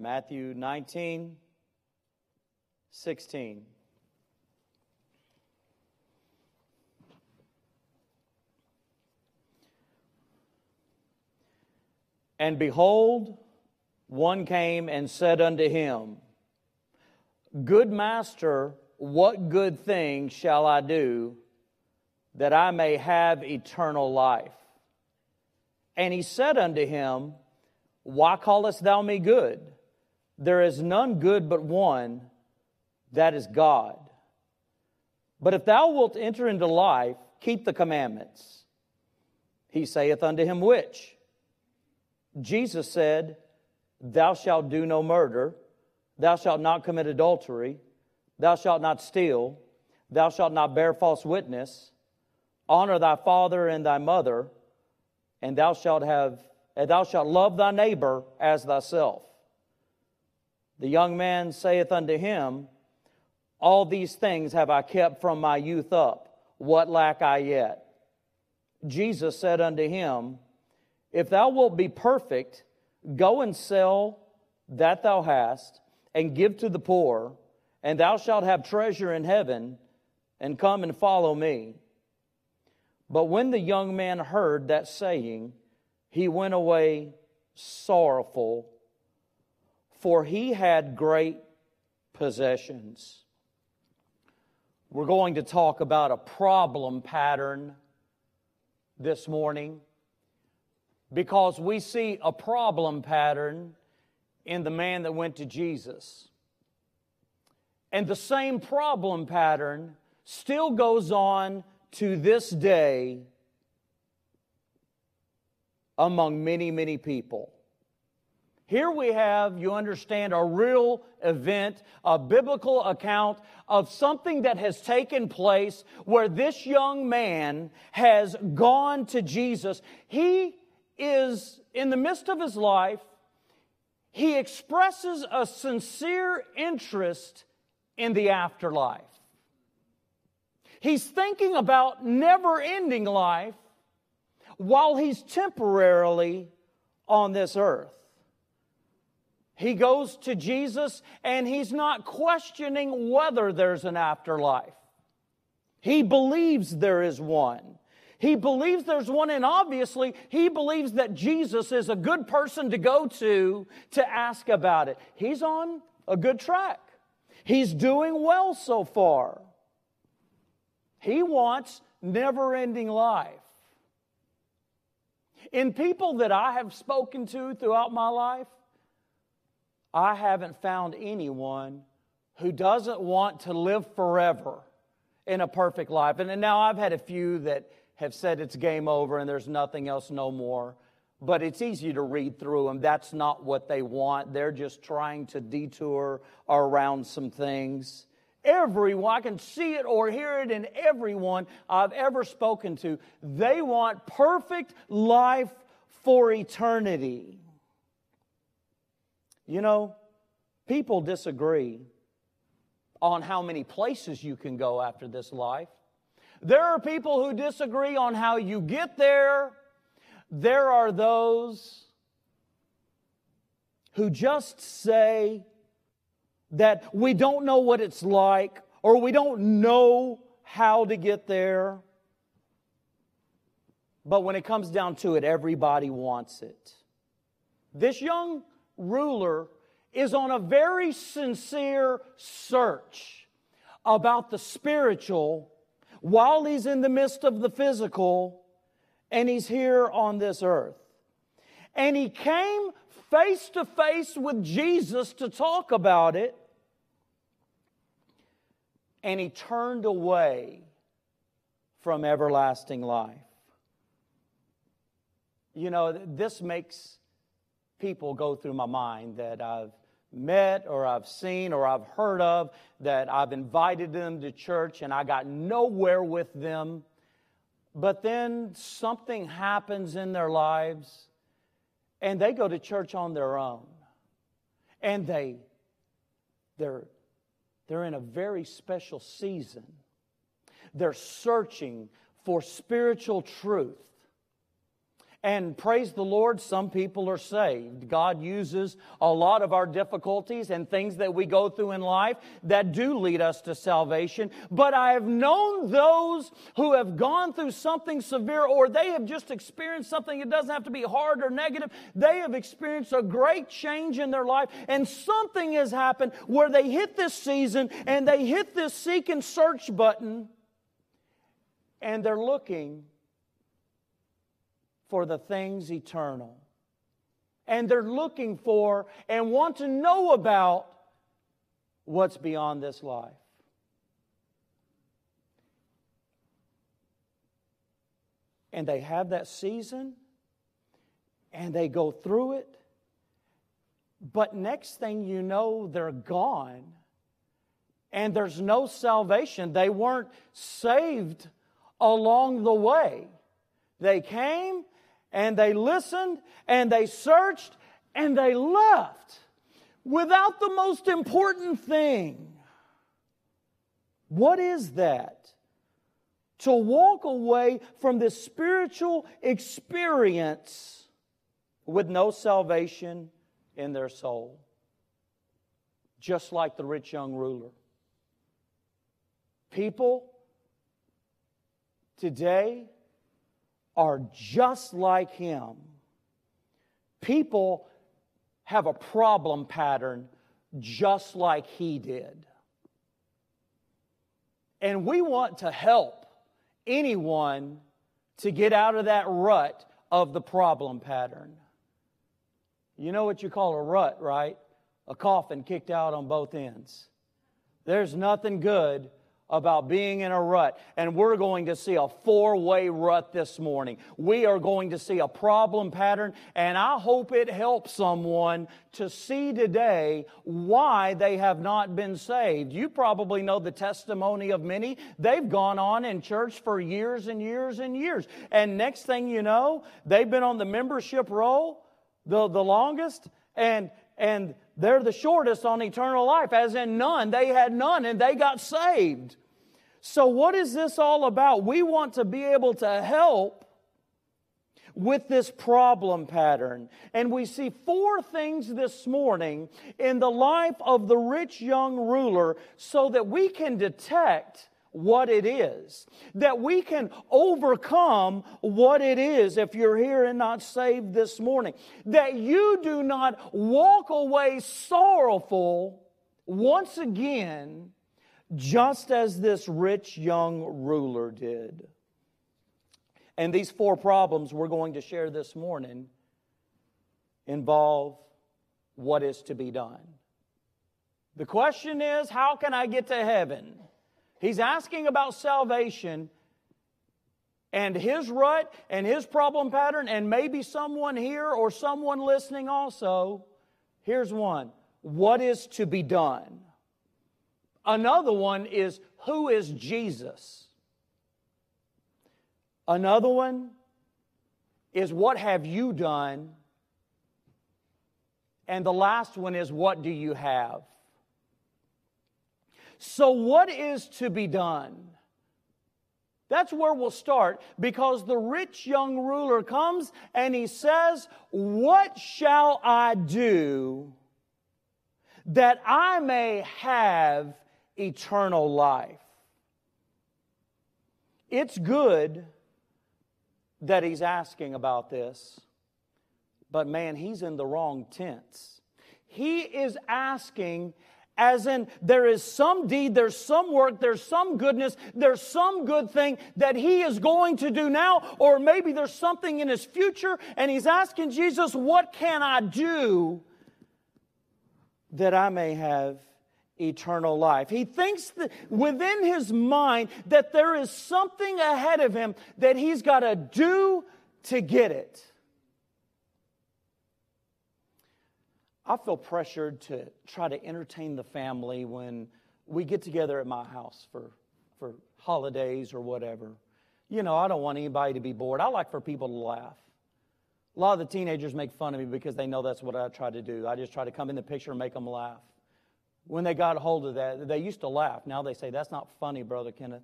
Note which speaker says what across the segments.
Speaker 1: Matthew 19, 16. And behold, one came and said unto him, Good master, what good thing shall I do that I may have eternal life? And he said unto him, Why callest thou me good? There is none good but one, that is God. But if thou wilt enter into life, keep the commandments. He saith unto him, Which? Jesus said, Thou shalt do no murder, thou shalt not commit adultery, thou shalt not steal, thou shalt not bear false witness, honor thy father and thy mother, and thou shalt have and thou shalt love thy neighbor as thyself. The young man saith unto him, All these things have I kept from my youth up. What lack I yet? Jesus said unto him, if thou wilt be perfect, go and sell that thou hast, and give to the poor, and thou shalt have treasure in heaven, and come and follow me. But when the young man heard that saying, he went away sorrowful, for he had great possessions. We're going to talk about a problem pattern this morning because we see a problem pattern in the man that went to Jesus. And the same problem pattern still goes on to this day among many, many people. Here we have, you understand, a real event, a biblical account of something that has taken place where this young man has gone to Jesus. He is in the midst of his life, he expresses a sincere interest in the afterlife. He's thinking about never ending life while he's temporarily on this earth. He goes to Jesus and he's not questioning whether there's an afterlife. He believes there is one. He believes there's one, and obviously, he believes that Jesus is a good person to go to to ask about it. He's on a good track. He's doing well so far. He wants never ending life. In people that I have spoken to throughout my life, I haven't found anyone who doesn't want to live forever in a perfect life. And now I've had a few that have said it's game over and there's nothing else no more. But it's easy to read through them. That's not what they want. They're just trying to detour around some things. Everyone, I can see it or hear it in everyone I've ever spoken to. They want perfect life for eternity. You know, people disagree on how many places you can go after this life. There are people who disagree on how you get there. There are those who just say that we don't know what it's like or we don't know how to get there. But when it comes down to it, everybody wants it. This young ruler is on a very sincere search about the spiritual while he's in the midst of the physical and he's here on this earth. And he came face to face with Jesus to talk about it. And he turned away from everlasting life. You know, this makes people go through my mind that I've met or I've seen or I've heard of that I've invited them to church and I got nowhere with them. But then something happens in their lives and they go to church on their own. And they they're they're in a very special season. They're searching for spiritual truth. And praise the Lord, some people are saved. God uses a lot of our difficulties and things that we go through in life that do lead us to salvation. But I have known those who have gone through something severe or they have just experienced something. It doesn't have to be hard or negative. They have experienced a great change in their life and something has happened where they hit this season and they hit this seek and search button and they're looking for the things eternal. And they're looking for and want to know about what's beyond this life. And they have that season and they go through it. But next thing you know, they're gone and there's no salvation. They weren't saved along the way. They came and they listened and they searched and they left without the most important thing. What is that? To walk away from this spiritual experience with no salvation in their soul. Just like the rich young ruler. People today are just like him. People have a problem pattern just like he did. And we want to help anyone to get out of that rut of the problem pattern. You know what you call a rut, right? A coffin kicked out on both ends. There's nothing good about being in a rut. And we're going to see a four way rut this morning. We are going to see a problem pattern, and I hope it helps someone to see today why they have not been saved. You probably know the testimony of many. They've gone on in church for years and years and years. And next thing you know, they've been on the membership roll the, the longest, and and they're the shortest on eternal life, as in none. They had none and they got saved. So, what is this all about? We want to be able to help with this problem pattern. And we see four things this morning in the life of the rich young ruler so that we can detect what it is, that we can overcome what it is if you're here and not saved this morning, that you do not walk away sorrowful once again just as this rich young ruler did. And these four problems we're going to share this morning involve what is to be done. The question is, how can I get to heaven? He's asking about salvation and his rut and his problem pattern, and maybe someone here or someone listening also. Here's one What is to be done? Another one is who is Jesus? Another one is what have you done? And the last one is what do you have? So, what is to be done? That's where we'll start because the rich young ruler comes and he says, What shall I do that I may have eternal life. It's good that he's asking about this, but man, he's in the wrong tense. He is asking, as in, there is some deed, there's some work, there's some goodness, there's some good thing that he is going to do now, or maybe there's something in his future, and he's asking Jesus, What can I do that I may have eternal life. He thinks that within his mind that there is something ahead of him that he's got to do to get it. I feel pressured to try to entertain the family when we get together at my house for, for holidays or whatever. You know, I don't want anybody to be bored. I like for people to laugh. A lot of the teenagers make fun of me because they know that's what I try to do. I just try to come in the picture and make them laugh when they got a hold of that, they used to laugh. Now they say, That's not funny, Brother Kenneth.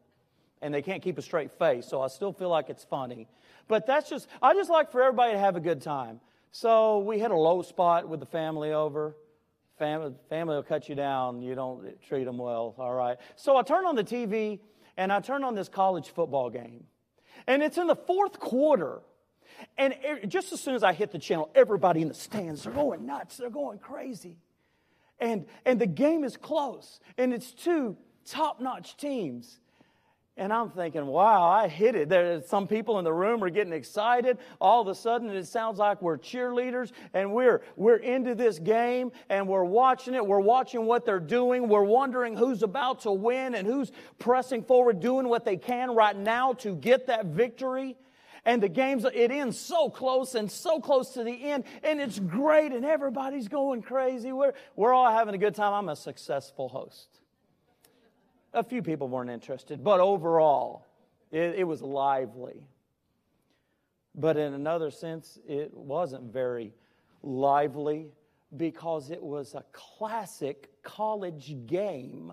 Speaker 1: and they can't keep a straight face, so I still feel like it's funny. But that's just, I just like for everybody to have a good time. So we hit a low spot with the family over. Family, family will cut you down. You don't treat them well, all right? So I turn on the TV and I turn on this college football game. And it's in the fourth quarter. And just as soon as I hit the channel, everybody in the stands, they're going nuts. They're going crazy. And, and the game is close. And it's two top notch teams. And I'm thinking, wow, I hit it. There, some people in the room are getting excited. All of a sudden, it sounds like we're cheerleaders and we're, we're into this game and we're watching it. We're watching what they're doing. We're wondering who's about to win and who's pressing forward, doing what they can right now to get that victory. And the game's, it ends so close and so close to the end. And it's great and everybody's going crazy. We're, we're all having a good time. I'm a successful host. A few people weren't interested, but overall, it, it was lively. But in another sense, it wasn't very lively because it was a classic college game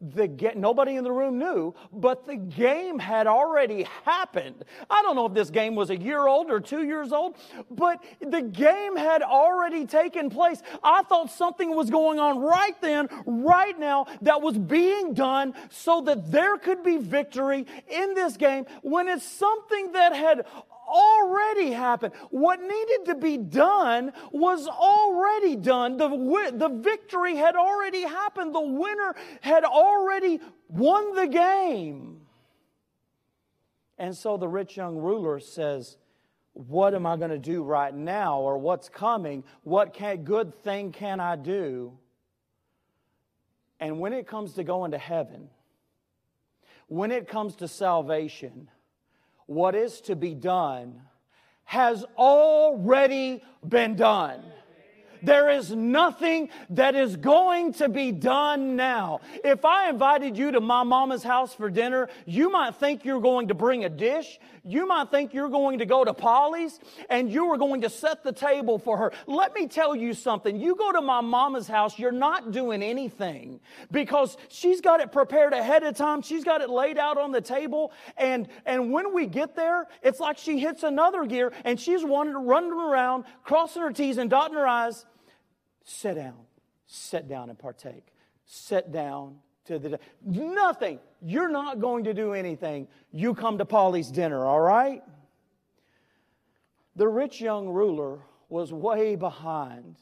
Speaker 1: the ga- nobody in the room knew, but the game had already happened. I don't know if this game was a year old or two years old, but the game had already taken place. I thought something was going on right then, right now, that was being done so that there could be victory in this game when it's something that had already happened. What needed to be done was already done. The, the victory had already happened. The winner had already won the game. And so the rich young ruler says, What am I going to do right now? Or what's coming? What can, good thing can I do? And when it comes to going to heaven, when it comes to salvation, what is to be done has already been done. There is nothing that is going to be done now. If I invited you to my mama's house for dinner, you might think you're going to bring a dish. You might think you're going to go to Polly's and you are going to set the table for her. Let me tell you something. You go to my mama's house, you're not doing anything because she's got it prepared ahead of time. She's got it laid out on the table. And, and when we get there, it's like she hits another gear and she's running around, crossing her T's and dotting her I's sit down, sit down and partake. Sit down to the nothing. You're not going to do anything. You come to Polly's dinner, all right? The rich young ruler was way behind,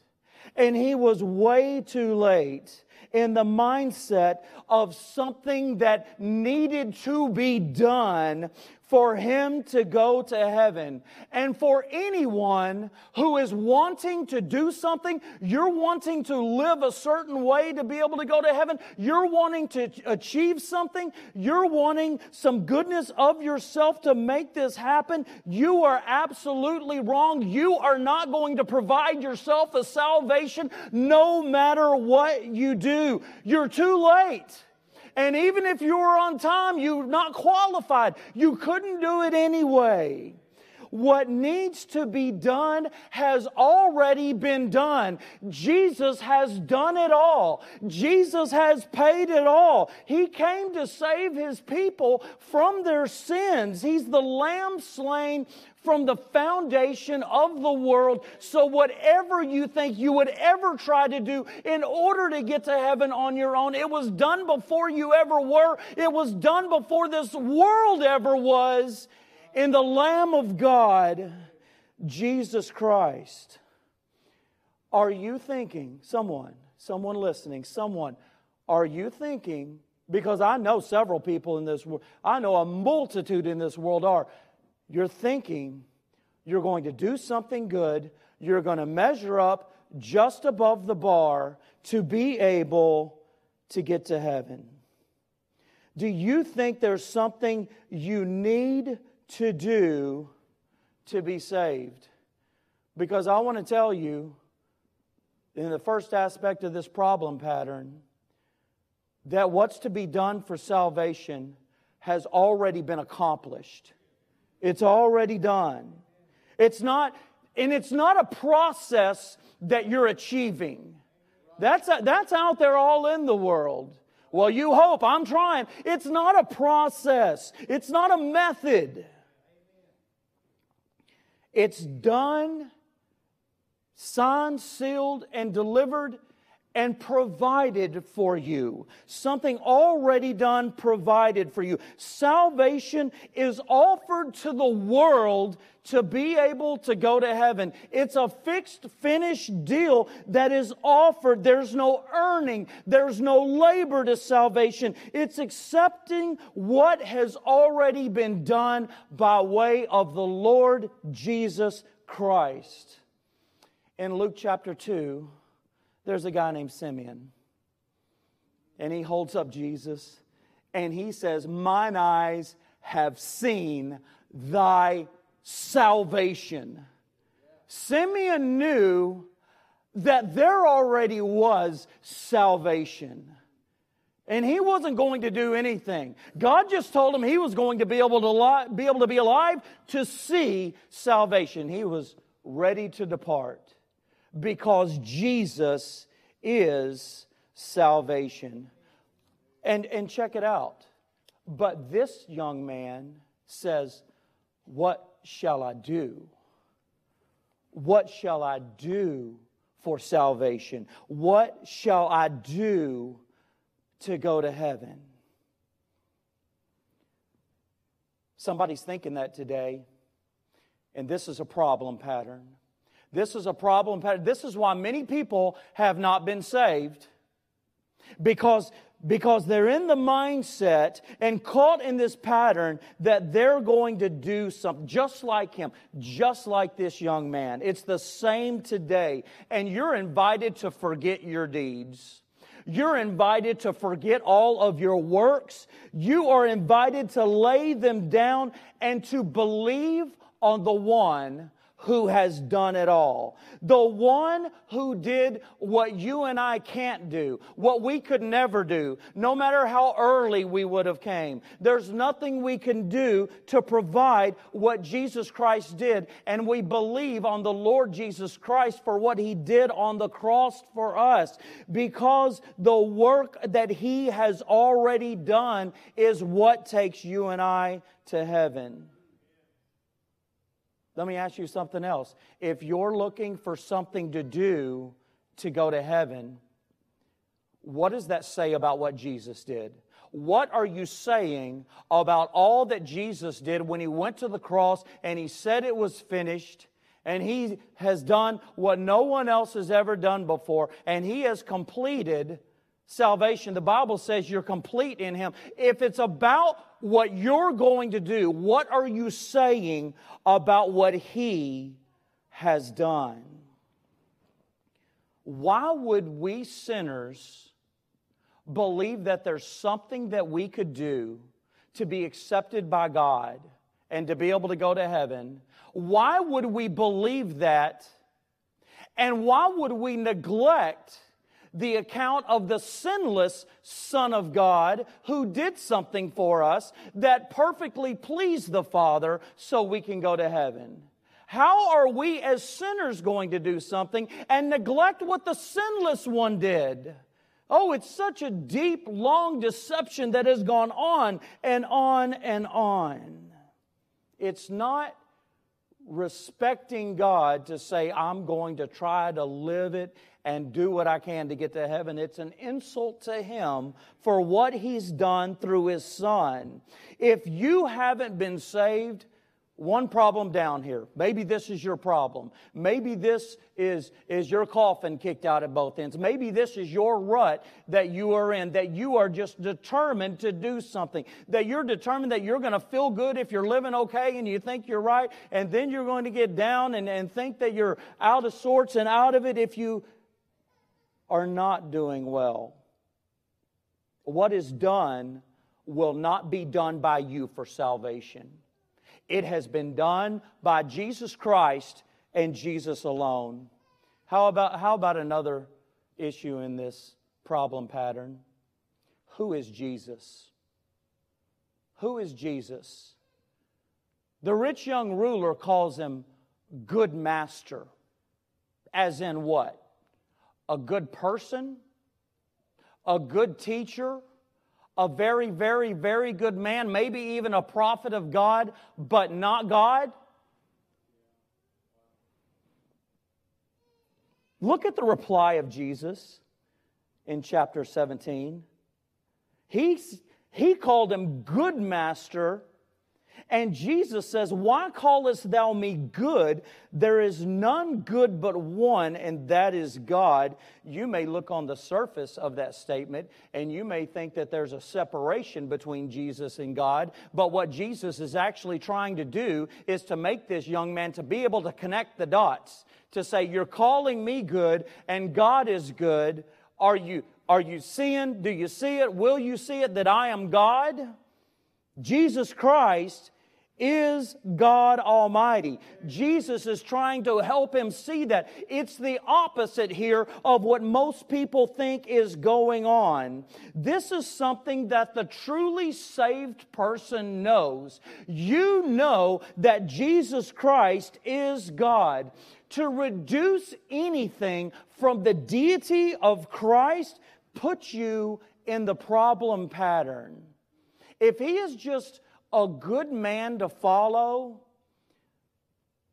Speaker 1: and he was way too late in the mindset of something that needed to be done for him to go to heaven. And for anyone who is wanting to do something, you're wanting to live a certain way to be able to go to heaven, you're wanting to achieve something, you're wanting some goodness of yourself to make this happen, you are absolutely wrong. You are not going to provide yourself a salvation no matter what you do. You're too late. And even if you were on time, you're not qualified. You couldn't do it anyway. What needs to be done has already been done. Jesus has done it all. Jesus has paid it all. He came to save his people from their sins. He's the lamb slain from the foundation of the world. So, whatever you think you would ever try to do in order to get to heaven on your own, it was done before you ever were. It was done before this world ever was in the Lamb of God, Jesus Christ. Are you thinking, someone, someone listening, someone, are you thinking, because I know several people in this world, I know a multitude in this world are, you're thinking you're going to do something good, you're going to measure up just above the bar to be able to get to heaven. Do you think there's something you need to do to be saved? Because I want to tell you, in the first aspect of this problem pattern, that what's to be done for salvation has already been accomplished. It's already done. It's not, and it's not a process that you're achieving. That's, that's out there all in the world. Well, you hope. I'm trying. It's not a process, it's not a method. It's done, signed, sealed, and delivered and provided for you. Something already done, provided for you. Salvation is offered to the world to be able to go to heaven. It's a fixed, finished deal that is offered. There's no earning, there's no labor to salvation. It's accepting what has already been done by way of the Lord Jesus Christ. In Luke chapter 2, there's a guy named Simeon. And he holds up Jesus and he says, Mine eyes have seen thy salvation. Simeon knew that there already was salvation. And he wasn't going to do anything. God just told him he was going to be able to li- be able to be alive to see salvation. He was ready to depart because Jesus is salvation. And, and check it out. But this young man says, What shall I do? What shall I do for salvation? What shall I do to go to heaven? Somebody's thinking that today, and this is a problem pattern. This is a problem. This is why many people have not been saved. Because, because they're in the mindset and caught in this pattern that they're going to do something just like him, just like this young man. It's the same today. And you're invited to forget your deeds. You're invited to forget all of your works. You are invited to lay them down and to believe on the one who has done it all. The one who did what you and I can't do, what we could never do, no matter how early we would have came. There's nothing we can do to provide what Jesus Christ did. And we believe on the Lord Jesus Christ for what he did on the cross for us because the work that he has already done is what takes you and I to heaven. Let me ask you something else. If you're looking for something to do to go to heaven, what does that say about what Jesus did? What are you saying about all that Jesus did when he went to the cross and he said it was finished? And he has done what no one else has ever done before, and he has completed salvation. The Bible says you're complete in him. If it's about what you're going to do, what are you saying about what He has done? Why would we sinners believe that there's something that we could do to be accepted by God and to be able to go to heaven? Why would we believe that? And why would we neglect? The account of the sinless Son of God who did something for us that perfectly pleased the Father so we can go to heaven. How are we as sinners going to do something and neglect what the sinless one did? Oh, it's such a deep, long deception that has gone on and on and on. It's not respecting God to say, I'm going to try to live it and do what I can to get to heaven. It's an insult to Him for what He's done through His Son. If you haven't been saved, one problem down here. Maybe this is your problem. Maybe this is, is your coffin kicked out at both ends. Maybe this is your rut that you are in, that you are just determined to do something. That you're determined that you're going to feel good if you're living okay and you think you're right, and then you're going to get down and, and think that you're out of sorts and out of it if you are not doing well. What is done will not be done by you for salvation. It has been done by Jesus Christ and Jesus alone. How about, how about another issue in this problem pattern? Who is Jesus? Who is Jesus? The rich young ruler calls him good master. As in what? A good person, a good teacher, a very, very, very good man, maybe even a prophet of God, but not God? Look at the reply of Jesus in chapter 17. He, he called him good master and Jesus says, Why callest thou me good? There is none good but one, and that is God. You may look on the surface of that statement and you may think that there's a separation between Jesus and God. But what Jesus is actually trying to do is to make this young man to be able to connect the dots, to say, You're calling me good, and God is good. Are you, are you seeing? Do you see it? Will you see it that I am God? Jesus Christ is God Almighty. Jesus is trying to help him see that. It's the opposite here of what most people think is going on. This is something that the truly saved person knows. You know that Jesus Christ is God. To reduce anything from the deity of Christ puts you in the problem pattern. If he is just a good man to follow,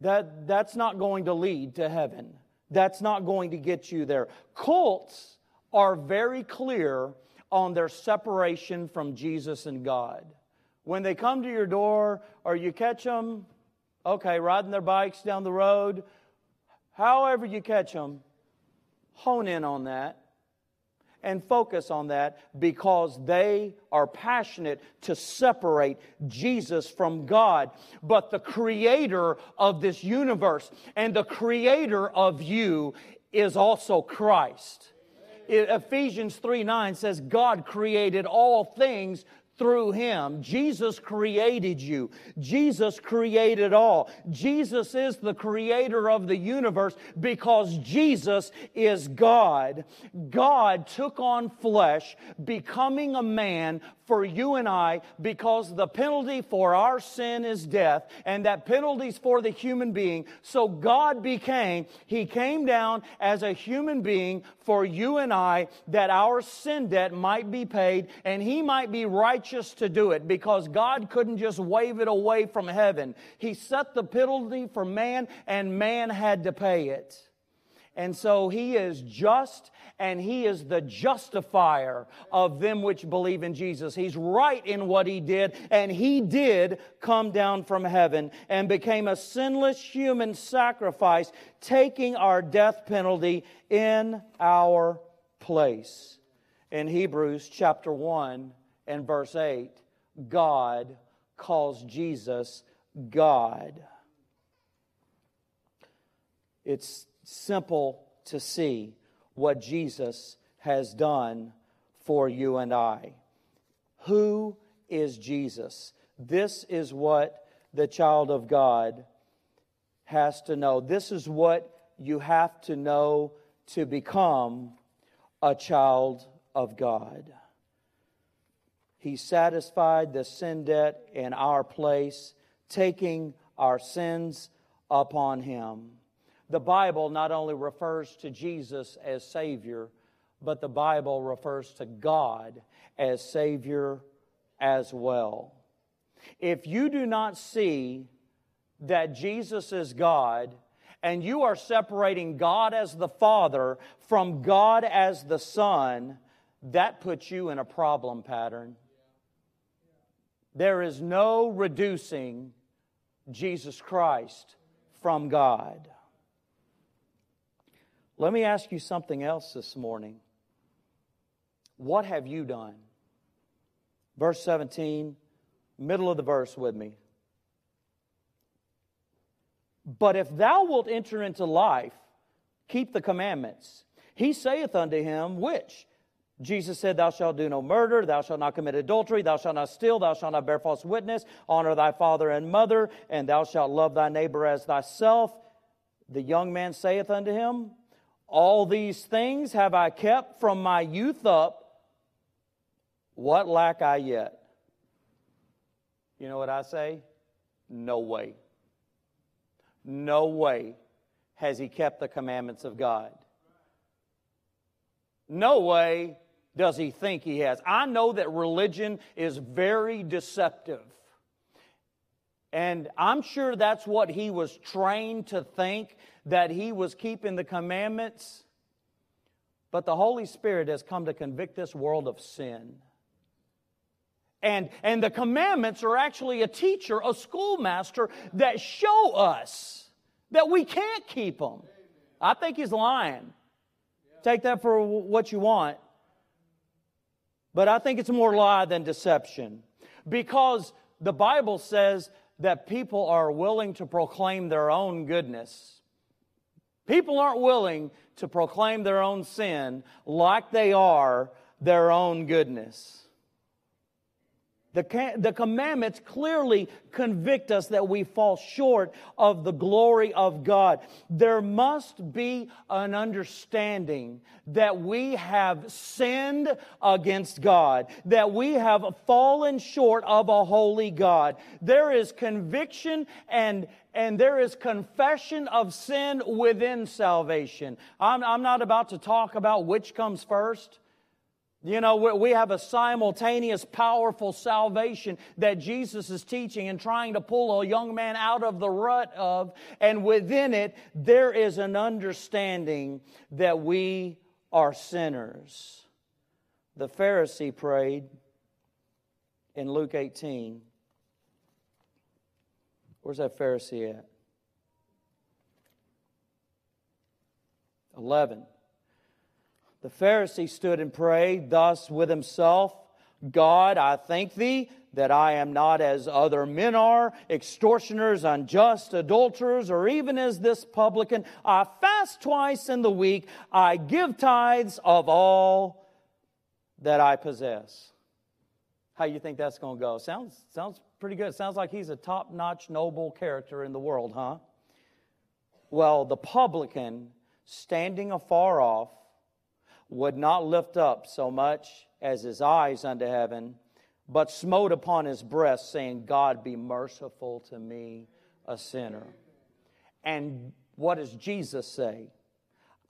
Speaker 1: that, that's not going to lead to heaven. That's not going to get you there. Cults are very clear on their separation from Jesus and God. When they come to your door or you catch them, okay, riding their bikes down the road, however you catch them, hone in on that and focus on that because they are passionate to separate Jesus from God. But the creator of this universe and the creator of you is also Christ. Ephesians 3 9 says, God created all things through him. Jesus created you. Jesus created all. Jesus is the creator of the universe because Jesus is God. God took on flesh, becoming a man for you and I because the penalty for our sin is death, and that penalty's for the human being. So God became, He came down as a human being for you and I that our sin debt might be paid and He might be righteous to do it because God couldn't just wave it away from heaven. He set the penalty for man, and man had to pay it. And so he is just and he is the justifier of them which believe in Jesus. He's right in what he did, and he did come down from heaven and became a sinless human sacrifice, taking our death penalty in our place. In Hebrews chapter 1 and verse 8, God calls Jesus God. It's simple to see what Jesus has done for you and I. Who is Jesus? This is what the child of God has to know. This is what you have to know to become a child of God. He satisfied the sin debt in our place, taking our sins upon him. The Bible not only refers to Jesus as Savior, but the Bible refers to God as Savior as well. If you do not see that Jesus is God, and you are separating God as the Father from God as the Son, that puts you in a problem pattern. There is no reducing Jesus Christ from God. Let me ask you something else this morning. What have you done? Verse 17, middle of the verse with me. But if thou wilt enter into life, keep the commandments. He saith unto him, Which? Jesus said, Thou shalt do no murder, thou shalt not commit adultery, thou shalt not steal, thou shalt not bear false witness, honor thy father and mother, and thou shalt love thy neighbor as thyself. The young man saith unto him, all these things have I kept from my youth up. What lack I yet? You know what I say? No way. No way has he kept the commandments of God. No way does he think he has? I know that religion is very deceptive. And I'm sure that's what he was trained to think, that he was keeping the commandments. But the Holy Spirit has come to convict this world of sin. And, and the commandments are actually a teacher, a schoolmaster that show us that we can't keep them. I think he's lying. Take that for what you want. But I think it's more lie than deception. Because the Bible says that people are willing to proclaim their own goodness. People aren't willing to proclaim their own sin like they are their own goodness. The, the commandments clearly convict us that we fall short of the glory of God. There must be an understanding that we have sinned against God, that we have fallen short of a holy God. There is conviction and, and there is confession of sin within salvation. I'm, I'm not about to talk about which comes first. You know, we have a simultaneous, powerful salvation that Jesus is teaching and trying to pull a young man out of the rut of. And within it, there is an understanding that we are sinners. The Pharisee prayed in Luke 18. Where's that Pharisee at? 11. The Pharisee stood and prayed thus with himself God, I thank thee that I am not as other men are, extortioners, unjust, adulterers, or even as this publican. I fast twice in the week. I give tithes of all that I possess. How you think that's going to go? Sounds, sounds pretty good. Sounds like he's a top notch, noble character in the world, huh? Well, the publican, standing afar off, would not lift up so much as his eyes unto heaven, but smote upon his breast, saying, God be merciful to me, a sinner. And what does Jesus say?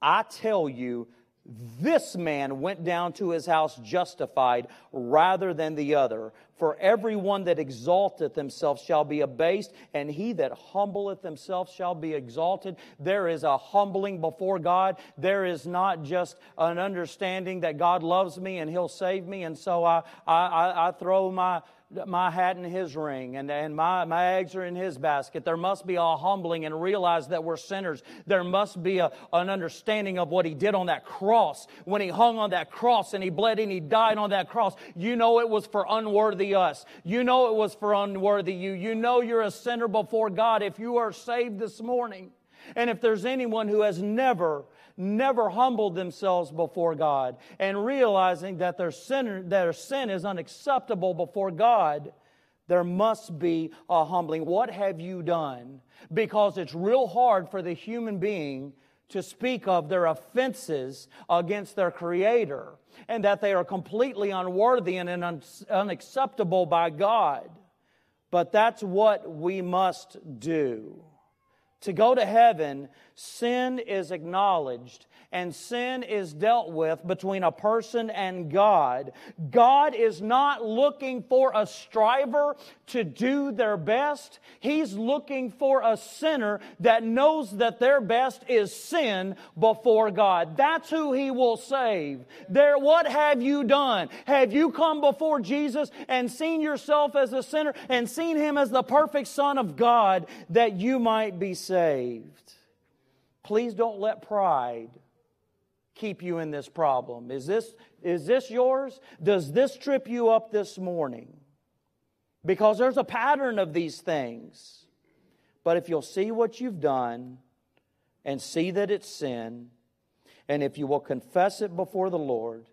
Speaker 1: I tell you, this man went down to his house justified rather than the other. For everyone that exalteth himself shall be abased, and he that humbleth himself shall be exalted. There is a humbling before God. There is not just an understanding that God loves me and he'll save me, and so I, I, I throw my my hat in his ring and, and my, my eggs are in his basket. There must be a humbling and realize that we're sinners. There must be a, an understanding of what he did on that cross. When he hung on that cross and he bled and he died on that cross, you know it was for unworthy us. You know it was for unworthy you. You know you're a sinner before God if you are saved this morning. And if there's anyone who has never never humbled themselves before God and realizing that their sin, their sin is unacceptable before God, there must be a humbling. What have you done? Because it's real hard for the human being to speak of their offenses against their Creator and that they are completely unworthy and un- unacceptable by God. But that's what we must do. To go to heaven, sin is acknowledged and sin is dealt with between a person and God. God is not looking for a striver to do their best. He's looking for a sinner that knows that their best is sin before God. That's who He will save. There, what have you done? Have you come before Jesus and seen yourself as a sinner and seen Him as the perfect Son of God that you might be saved? Please don't let pride keep you in this problem? Is this, is this yours? Does this trip you up this morning? Because there's a pattern of these things. But if you'll see what you've done and see that it's sin, and if you will confess it before the Lord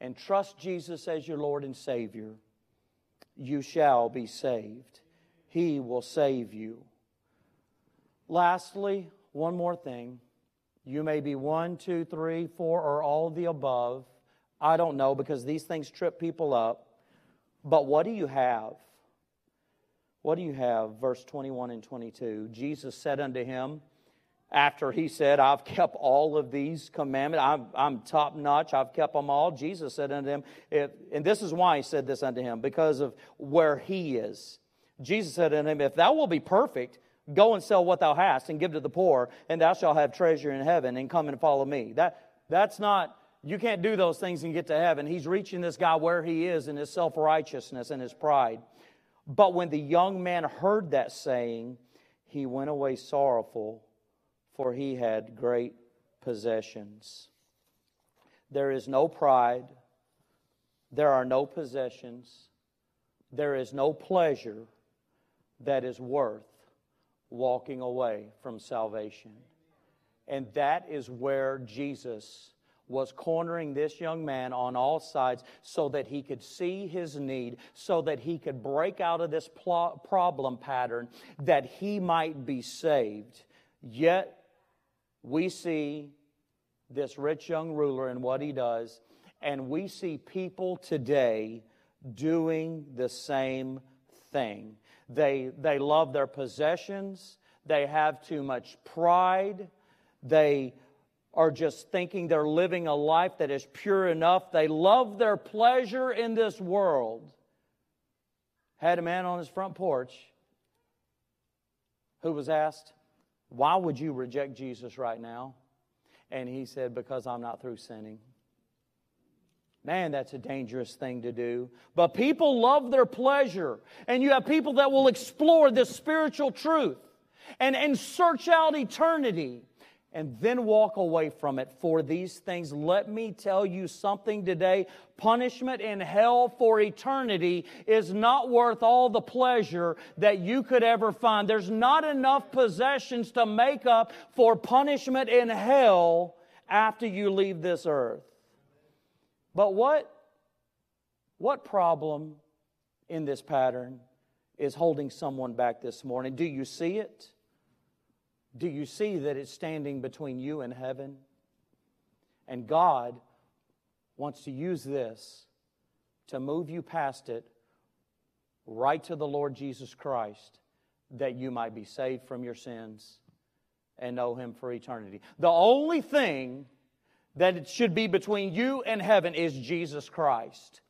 Speaker 1: and trust Jesus as your Lord and Savior, you shall be saved. He will save you. Lastly, one more thing. You may be one, two, three, four, or all of the above. I don't know because these things trip people up. But what do you have? What do you have? Verse 21 and 22. Jesus said unto him, after he said, I've kept all of these commandments, I'm, I'm top notch, I've kept them all, Jesus said unto him, if, and this is why he said this unto him, because of where he is. Jesus said unto him, If thou wilt be perfect, go and sell what thou hast and give to the poor, and thou shalt have treasure in heaven, and come and follow me. That, that's not, you can't do those things and get to heaven. He's reaching this guy where he is in his self righteousness and his pride. But when the young man heard that saying, he went away sorrowful for he had great possessions. There is no pride, there are no possessions, there is no pleasure that is worth walking away from salvation. And that is where Jesus was cornering this young man on all sides so that he could see his need, so that he could break out of this pl- problem pattern, that he might be saved. Yet we see this rich young ruler and what he does, and we see people today doing the same thing. They, they love their possessions, they have too much pride, they are just thinking they're living a life that is pure enough. They love their pleasure in this world. Had a man on his front porch who was asked, why would you reject Jesus right now? And he said, Because I'm not through sinning. Man, that's a dangerous thing to do. But people love their pleasure. And you have people that will explore this spiritual truth and, and search out eternity and then walk away from it for these things. Let me tell you something today. Punishment in hell for eternity is not worth all the pleasure that you could ever find. There's not enough possessions to make up for punishment in hell after you leave this earth. But what, what problem in this pattern is holding someone back this morning? Do you see it? Do you see that it's standing between you and heaven? And God wants to use this to move you past it right to the Lord Jesus Christ that you might be saved from your sins and know Him for eternity. The only thing that it should be between you and heaven is Jesus Christ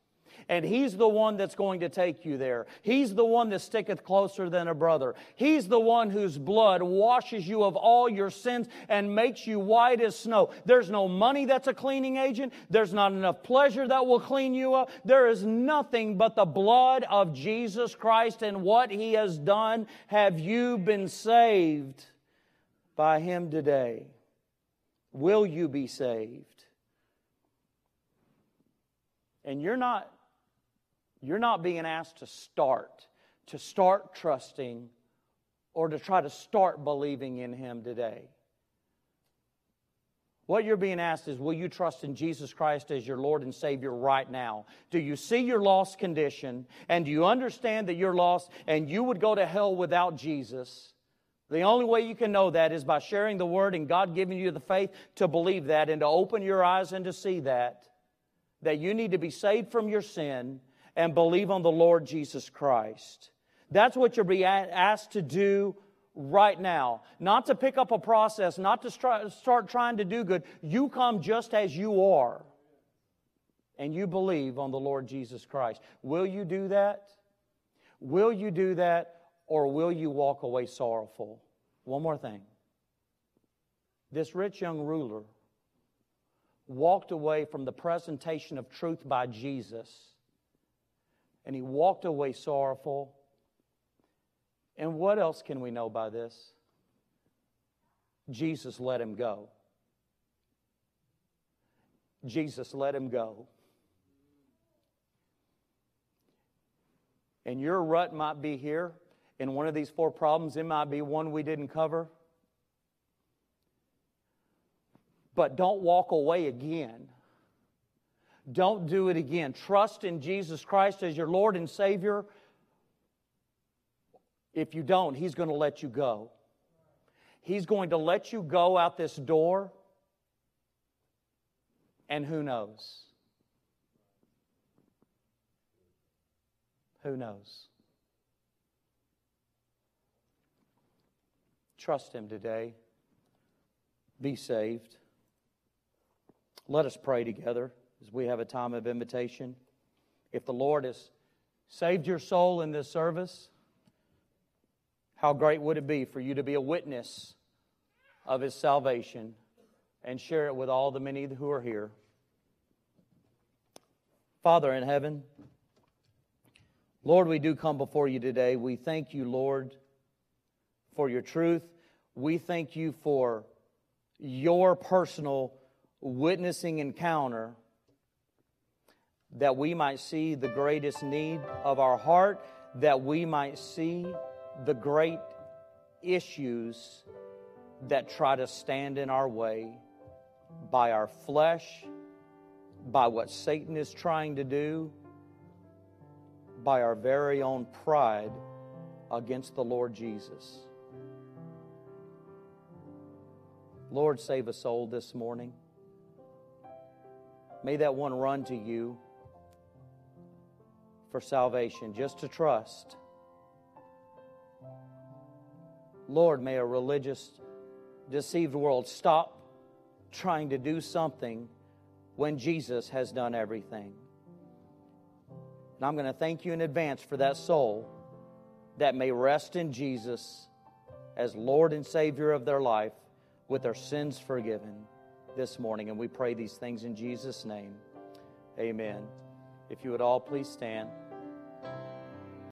Speaker 1: and He's the one that's going to take you there. He's the one that sticketh closer than a brother. He's the one whose blood washes you of all your sins and makes you white as snow. There's no money that's a cleaning agent. There's not enough pleasure that will clean you up. There is nothing but the blood of Jesus Christ and what He has done. Have you been saved by Him today? Will you be saved? And you're not you're not being asked to start, to start trusting, or to try to start believing in Him today. What you're being asked is Will you trust in Jesus Christ as your Lord and Savior right now? Do you see your lost condition? And do you understand that you're lost and you would go to hell without Jesus? The only way you can know that is by sharing the Word and God giving you the faith to believe that and to open your eyes and to see that. That you need to be saved from your sin and believe on the Lord Jesus Christ. That's what you're being asked to do right now. Not to pick up a process, not to start trying to do good. You come just as you are. And you believe on the Lord Jesus Christ. Will you do that? Will you do that? Or will you walk away sorrowful? One more thing. This rich young ruler walked away from the presentation of truth by Jesus and he walked away sorrowful. And what else can we know by this? Jesus let him go. Jesus let him go. And your rut might be here in one of these four problems. It might be one we didn't cover. But don't walk away again don't do it again. Trust in Jesus Christ as your Lord and Savior. If you don't, He's going to let you go. He's going to let you go out this door, and who knows? Who knows? Trust Him today. be saved. Let us pray together as we have a time of invitation. If the Lord has saved your soul in this service, how great would it be for you to be a witness of his salvation and share it with all the many who are here? Father in heaven, Lord, we do come before you today. We thank you, Lord, for your truth. We thank you for your personal witnessing encounter that we might see the greatest need of our heart, that we might see the great issues that try to stand in our way by our flesh, by what Satan is trying to do, by our very own pride against the Lord Jesus. Lord, save a soul this morning. May that one run to you for salvation, just to trust. Lord, may a religious, deceived world stop trying to do something when Jesus has done everything. And I'm going to thank you in advance for that soul that may rest in Jesus as Lord and Savior of their life with our sins forgiven this morning. And we pray these things in Jesus' name. Amen. If you would all please stand.